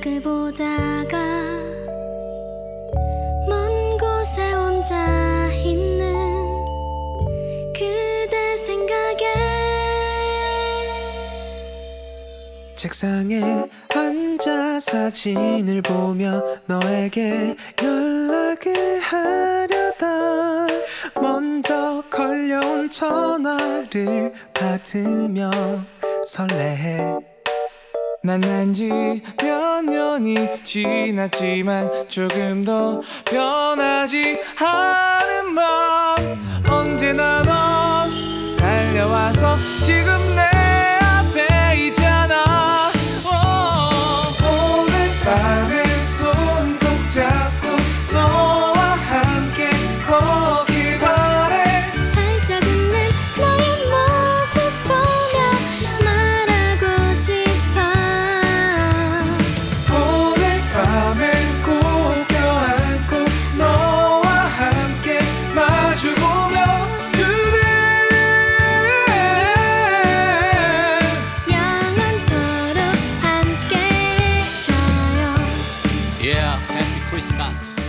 밖을 보다 먼 곳에 혼자 있는 그대 생각에 책상에 앉아 사진을 보며 너에게 연락을 하려다 먼저 걸려온 전화를 받으며 설레해. 만난 지 몇 년이 지났지만 조금 더 변하지 않은 마음. 언제나 넌 달려와서 지금 Yeah, happy Christmas.